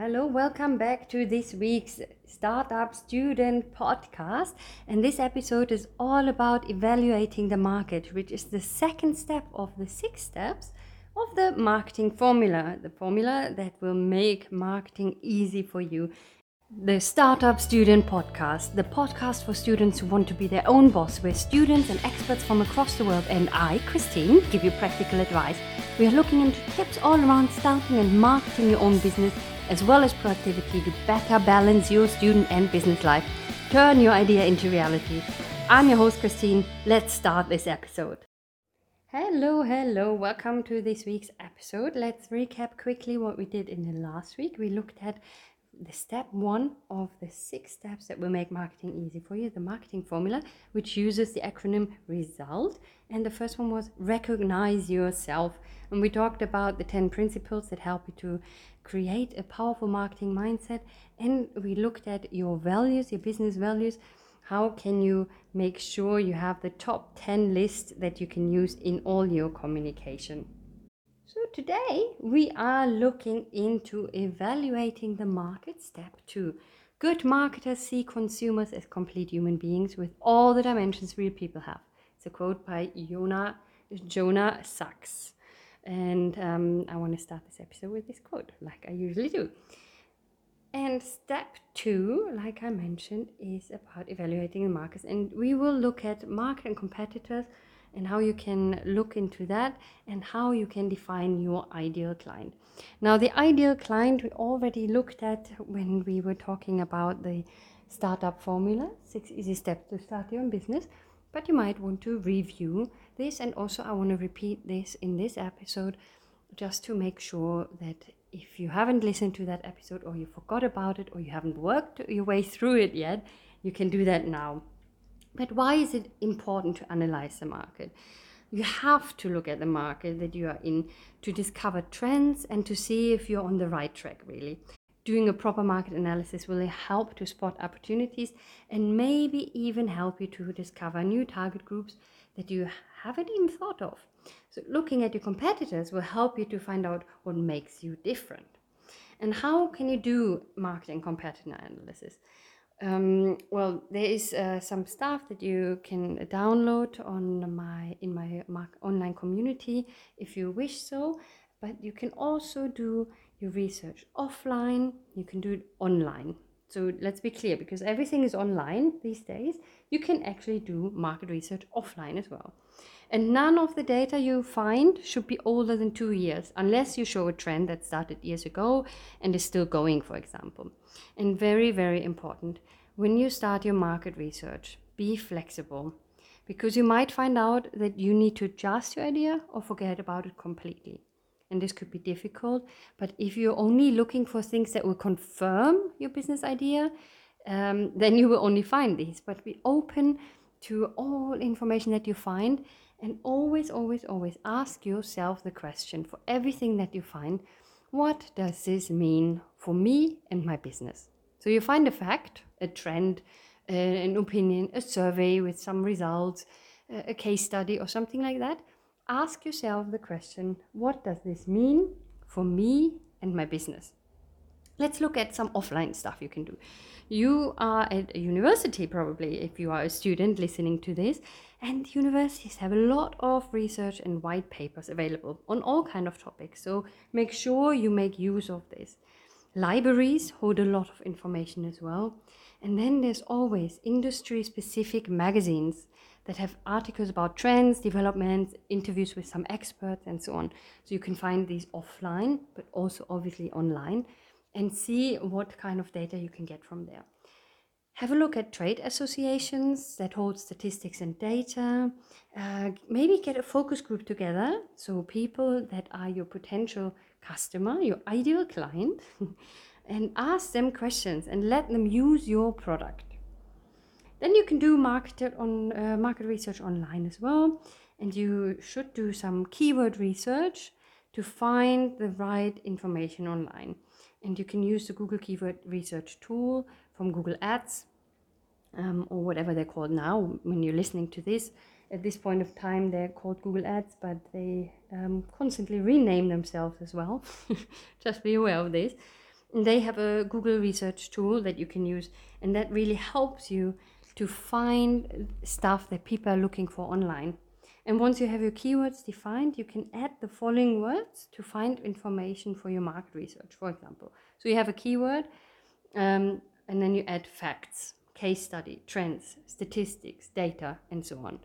Hello, welcome back to this week's Startup Student Podcast. And this episode is all about evaluating the market, which is the second step of the six steps of the marketing formula, the formula that will make marketing easy for you. The Startup Student Podcast, the podcast for students who want to be their own boss, where students and experts from across the world and I, Christine, give you practical advice. We are looking into tips all around starting and marketing your own business as well as productivity to better balance your student and business life. Turn your idea into reality. I'm your host, Christine. Let's start this episode. Hello, hello, welcome to this week's episode. Let's recap quickly what we did in the last week. We looked at the step one of the six steps that will make marketing easy for you, the marketing formula, which uses the acronym RESULT. And the first one was recognize yourself. And we talked about the 10 principles that help you to create a powerful marketing mindset. And we looked at your values, your business values. How can you make sure you have the top 10 list that you can use in all your communication? So today we are looking into evaluating the market. Step two. Good marketers see consumers as complete human beings with all the dimensions real people have. It's a quote by Jonah, Jonah Sachs. And um, I want to start this episode with this quote, like I usually do. And step two, like I mentioned, is about evaluating the markets. And we will look at market and competitors and how you can look into that and how you can define your ideal client. Now, the ideal client we already looked at when we were talking about the startup formula six easy steps to start your own business but you might want to review this and also I want to repeat this in this episode just to make sure that if you haven't listened to that episode or you forgot about it or you haven't worked your way through it yet, you can do that now. But why is it important to analyze the market? You have to look at the market that you are in to discover trends and to see if you're on the right track, really doing a proper market analysis will help to spot opportunities and maybe even help you to discover new target groups that you haven't even thought of. So, looking at your competitors will help you to find out what makes you different. And how can you do marketing competitor analysis? Um, well, there is uh, some stuff that you can download on my in my online community if you wish so. But you can also do your research offline, you can do it online. So let's be clear because everything is online these days, you can actually do market research offline as well. And none of the data you find should be older than two years, unless you show a trend that started years ago and is still going, for example. And very, very important, when you start your market research, be flexible because you might find out that you need to adjust your idea or forget about it completely and this could be difficult. But if you're only looking for things that will confirm your business idea, um, then you will only find these. But be open to all information that you find and always, always, always ask yourself the question for everything that you find what does this mean for me and my business? So you find a fact, a trend, an opinion, a survey with some results, a case study, or something like that ask yourself the question what does this mean for me and my business? Let's look at some offline stuff you can do. You are at a university, probably, if you are a student listening to this, and universities have a lot of research and white papers available on all kind of topics. So make sure you make use of this. Libraries hold a lot of information as well. And then there's always industry specific magazines that have articles about trends, developments, interviews with some experts, and so on. So you can find these offline, but also obviously online, and see what kind of data you can get from there. Have a look at trade associations that hold statistics and data. Uh, maybe get a focus group together, so people that are your potential customer, your ideal client, and ask them questions and let them use your product. Then you can do market on uh, market research online as well, and you should do some keyword research to find the right information online. And you can use the Google Keyword Research tool from Google Ads um, or whatever they're called now. When you're listening to this, at this point of time, they're called Google Ads, but they um, constantly rename themselves as well. Just be aware of this. And they have a Google research tool that you can use, and that really helps you to find stuff that people are looking for online. And once you have your keywords defined, you can add the following words to find information for your market research, for example. So you have a keyword, um, and then you add facts, case study, trends, statistics, data, and so on.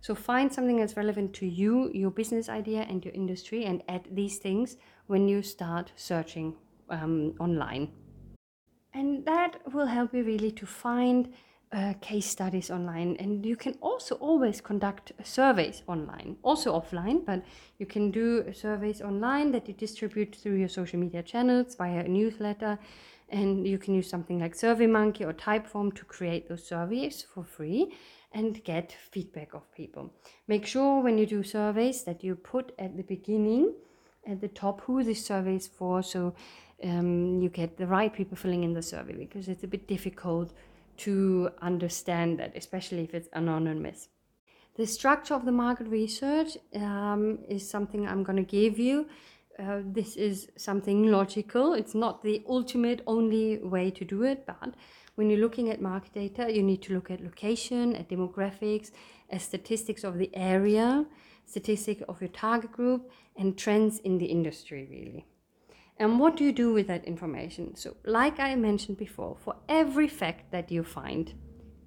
So find something that's relevant to you, your business idea, and your industry, and add these things when you start searching um, online. And that will help you really to find uh, case studies online. And you can also always conduct surveys online, also offline, but you can do surveys online that you distribute through your social media channels via a newsletter. And you can use something like SurveyMonkey or Typeform to create those surveys for free and get feedback of people. Make sure when you do surveys that you put at the beginning, at the top, who this survey is for, so um, you get the right people filling in the survey because it's a bit difficult to understand that, especially if it's anonymous. The structure of the market research um, is something I'm going to give you. Uh, this is something logical. It's not the ultimate only way to do it, but when you're looking at market data, you need to look at location, at demographics, at statistics of the area, statistics of your target group, and trends in the industry, really. And what do you do with that information? So, like I mentioned before, for every fact that you find,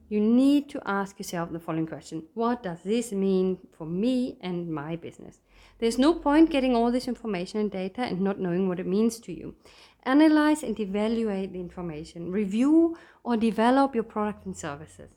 you need to ask yourself the following question What does this mean for me and my business? There's no point getting all this information and data and not knowing what it means to you. Analyze and evaluate the information. Review or develop your product and services.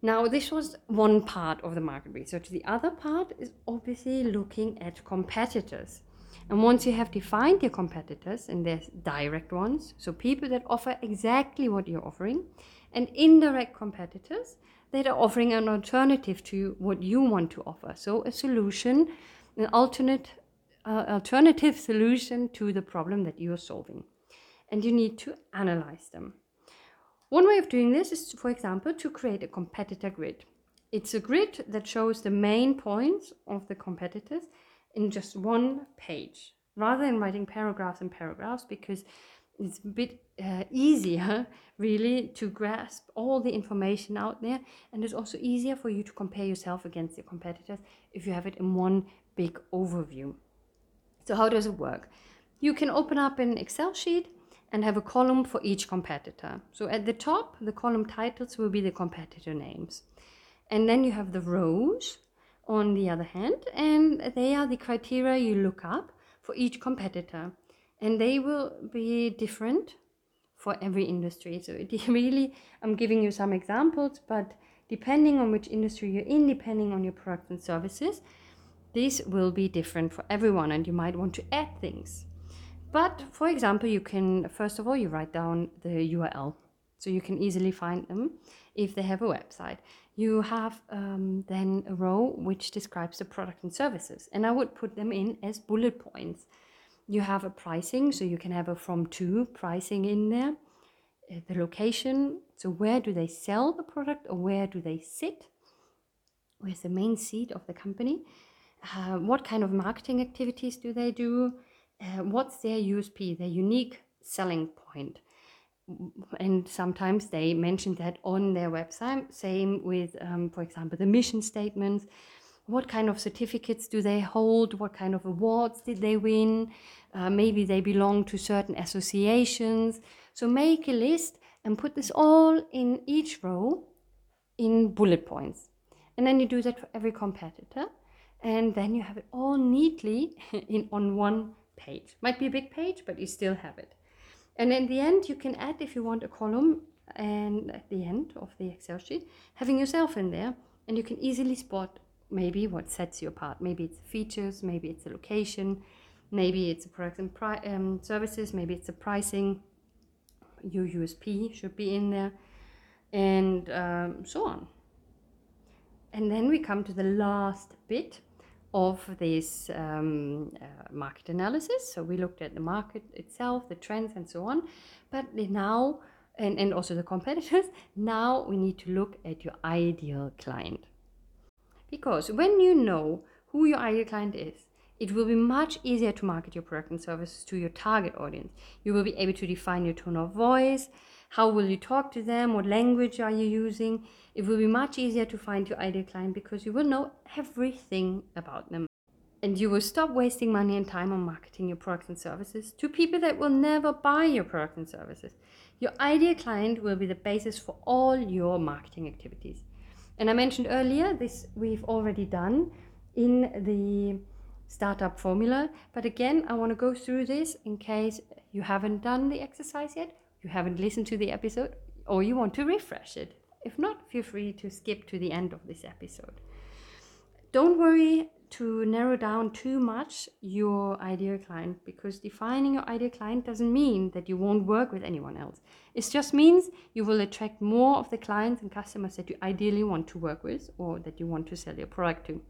Now, this was one part of the market research. The other part is obviously looking at competitors. And once you have defined your competitors, and there's direct ones, so people that offer exactly what you're offering, and indirect competitors that are offering an alternative to what you want to offer. So a solution, an alternate uh, alternative solution to the problem that you are solving. And you need to analyze them. One way of doing this is, for example, to create a competitor grid. It's a grid that shows the main points of the competitors in just one page, rather than writing paragraphs and paragraphs, because it's a bit uh, easier, really, to grasp all the information out there. And it's also easier for you to compare yourself against your competitors if you have it in one big overview. So how does it work? You can open up an Excel sheet and have a column for each competitor. So at the top, the column titles will be the competitor names. And then you have the rows on the other hand, and they are the criteria you look up for each competitor. And they will be different for every industry. So it really, I'm giving you some examples, but depending on which industry you're in, depending on your products and services, this will be different for everyone and you might want to add things. But for example, you can, first of all, you write down the URL so you can easily find them if they have a website. You have um, then a row which describes the product and services, and I would put them in as bullet points. You have a pricing, so you can have a from to pricing in there. Uh, the location, so where do they sell the product or where do they sit? Where's the main seat of the company? uh, what kind of marketing activities do they do, uh, what's their USP, their unique selling point. And sometimes they mention that on their website. Same with, um, for example, the mission statements. What kind of certificates do they hold? What kind of awards did they win? Uh, maybe they belong to certain associations. So make a list and put this all in each row in bullet points. And then you do that for every competitor and then you have it all neatly in on one page might be a big page but you still have it and in the end you can add if you want a column and at the end of the excel sheet having yourself in there. And you can easily spot maybe what sets you apart. Maybe it's features maybe it's a location maybe it's a product and pri- um, services maybe it's a pricing. Your usp should be in there and um, so on. And then we come to the last bit of this um, uh, market analysis. So we looked at the market itself, the trends, and so on. But now, and, and also the competitors, now we need to look at your ideal client. Because when you know who your ideal client is, it will be much easier to market your product and services to your target audience. You will be able to define your tone of voice. How will you talk to them? What language are you using? It will be much easier to find your ideal client because you will know everything about them. And you will stop wasting money and time on marketing your products and services to people that will never buy your products and services. Your ideal client will be the basis for all your marketing activities. And I mentioned earlier, this we've already done in the startup formula. But again, I want to go through this in case you haven't done the exercise yet, you haven't listened to the episode, or you want to refresh it. If not, feel free to skip to the end of this episode. Don't worry to narrow down too much your ideal client because defining your ideal client doesn't mean that you won't work with anyone else. It just means you will attract more of the clients and customers that you ideally want to work with or that you want to sell your product to.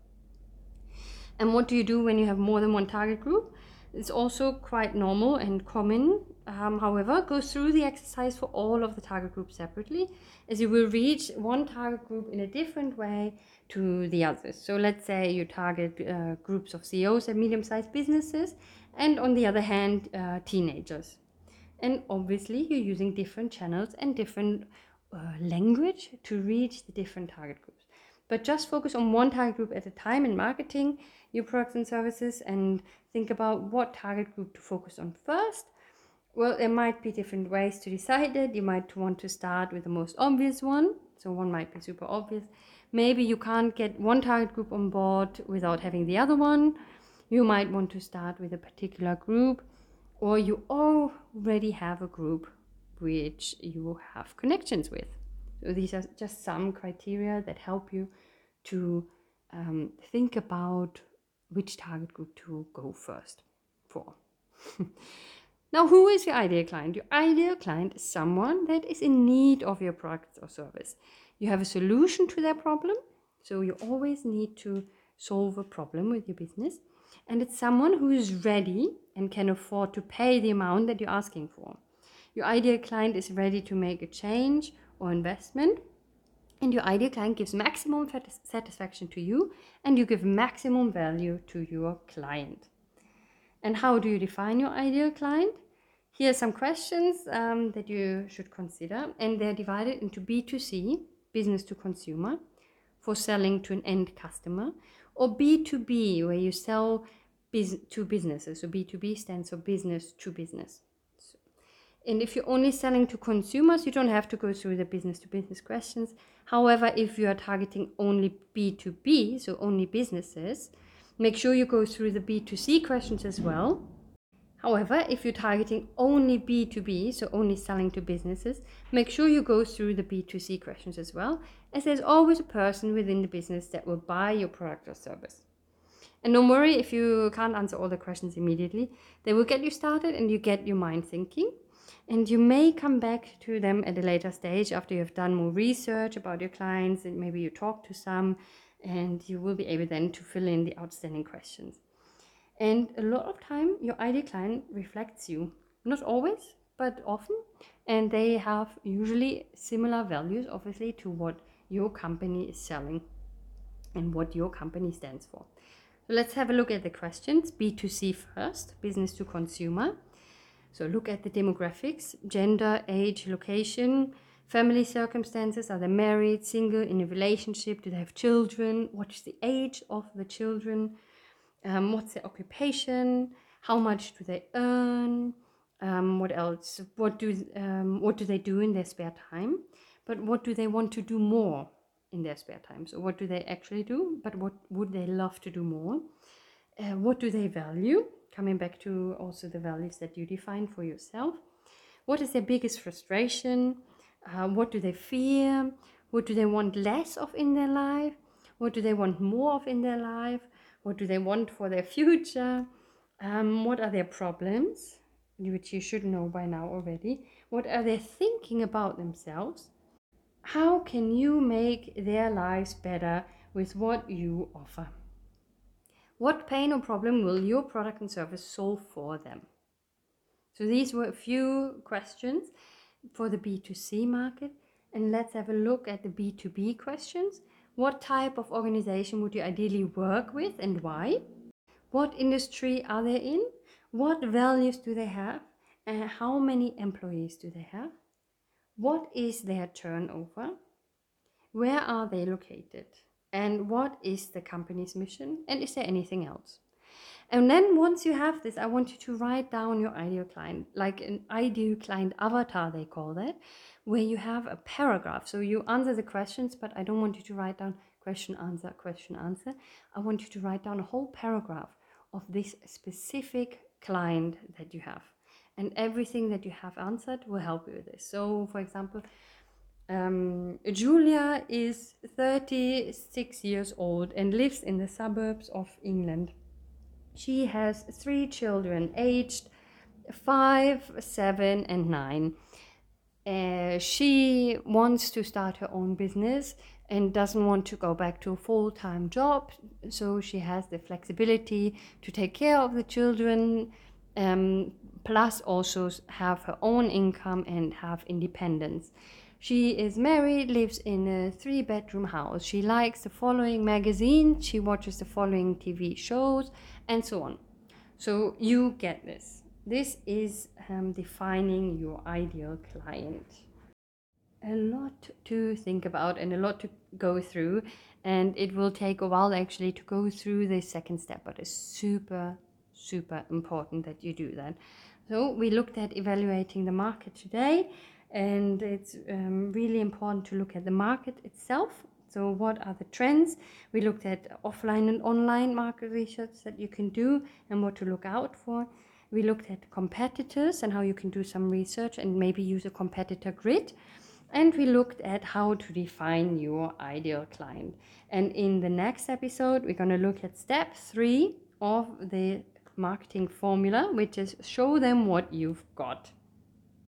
And what do you do when you have more than one target group? It's also quite normal and common. Um, however, go through the exercise for all of the target groups separately, as you will reach one target group in a different way to the others. So let's say you target uh, groups of CEOs and medium-sized businesses, and on the other hand, uh, teenagers. And obviously, you're using different channels and different uh, language to reach the different target groups. But just focus on one target group at a time in marketing your products and services and think about what target group to focus on first. Well, there might be different ways to decide it. You might want to start with the most obvious one. So one might be super obvious. Maybe you can't get one target group on board without having the other one. You might want to start with a particular group, or you already have a group which you have connections with. So these are just some criteria that help you to um, think about which target group to go first for. now, who is your ideal client? Your ideal client is someone that is in need of your product or service. You have a solution to their problem, so you always need to solve a problem with your business. And it's someone who is ready and can afford to pay the amount that you're asking for. Your ideal client is ready to make a change or investment and your ideal client gives maximum satisfaction to you and you give maximum value to your client. And how do you define your ideal client? Here are some questions um, that you should consider, and they're divided into B2C, business to consumer, for selling to an end customer, or B2B, where you sell to businesses. So B2B stands for business to business. And if you're only selling to consumers, you don't have to go through the business to business questions. However, if you are targeting only B2B, so only businesses, make sure you go through the B2C questions as well. However, if you're targeting only B2B, so only selling to businesses, make sure you go through the B2C questions as well, as there's always a person within the business that will buy your product or service. And don't worry if you can't answer all the questions immediately, they will get you started and you get your mind thinking. And you may come back to them at a later stage after you've done more research about your clients and maybe you talk to some and you will be able then to fill in the outstanding questions. And a lot of time your ideal client reflects you. Not always, but often. And they have usually similar values, obviously, to what your company is selling and what your company stands for. So let's have a look at the questions. B2C first, business to consumer. So look at the demographics, gender, age, location, family circumstances. Are they married, single, in a relationship? Do they have children? What is the age of the children? Um, what's their occupation? How much do they earn? Um, what else? What do um, what do they do in their spare time? But what do they want to do more in their spare time? So what do they actually do? But what would they love to do more? Uh, what do they value? Coming back to also the values that you define for yourself. What is their biggest frustration? Uh, what do they fear? What do they want less of in their life? What do they want more of in their life? What do they want for their future? Um, what are their problems, which you should know by now already? What are they thinking about themselves? How can you make their lives better with what you offer? What pain or problem will your product and service solve for them? So these were a few questions for the B2C market. And let's have a look at the B2B questions. What type of organization would you ideally work with and why? What industry are they in? What values do they have? And how many employees do they have? What is their turnover? Where are they located? And what is the company's mission? And is there anything else? And then once you have this, I want you to write down your ideal client, like an ideal client avatar, they call that, where you have a paragraph. So you answer the questions, but I don't want you to write down question, answer, question, answer. I want you to write down a whole paragraph of this specific client that you have. And everything that you have answered will help you with this. So, for example, um, Julia is 36 years old and lives in the suburbs of England. She has three children aged five, seven, and nine. Uh, she wants to start her own business and doesn't want to go back to a full time job. So she has the flexibility to take care of the children, um, plus also have her own income and have independence. She is married, lives in a three bedroom house. She likes the following magazine, she watches the following TV shows, and so on. So you get this. This is um, defining your ideal client. A lot to think about and a lot to go through, and it will take a while actually to go through the second step, but it's super, super important that you do that. So, we looked at evaluating the market today and it's um, really important to look at the market itself. So, what are the trends? We looked at offline and online market research that you can do and what to look out for. We looked at competitors and how you can do some research and maybe use a competitor grid. And we looked at how to define your ideal client. And in the next episode, we're going to look at step three of the marketing formula, which is show them what you've got.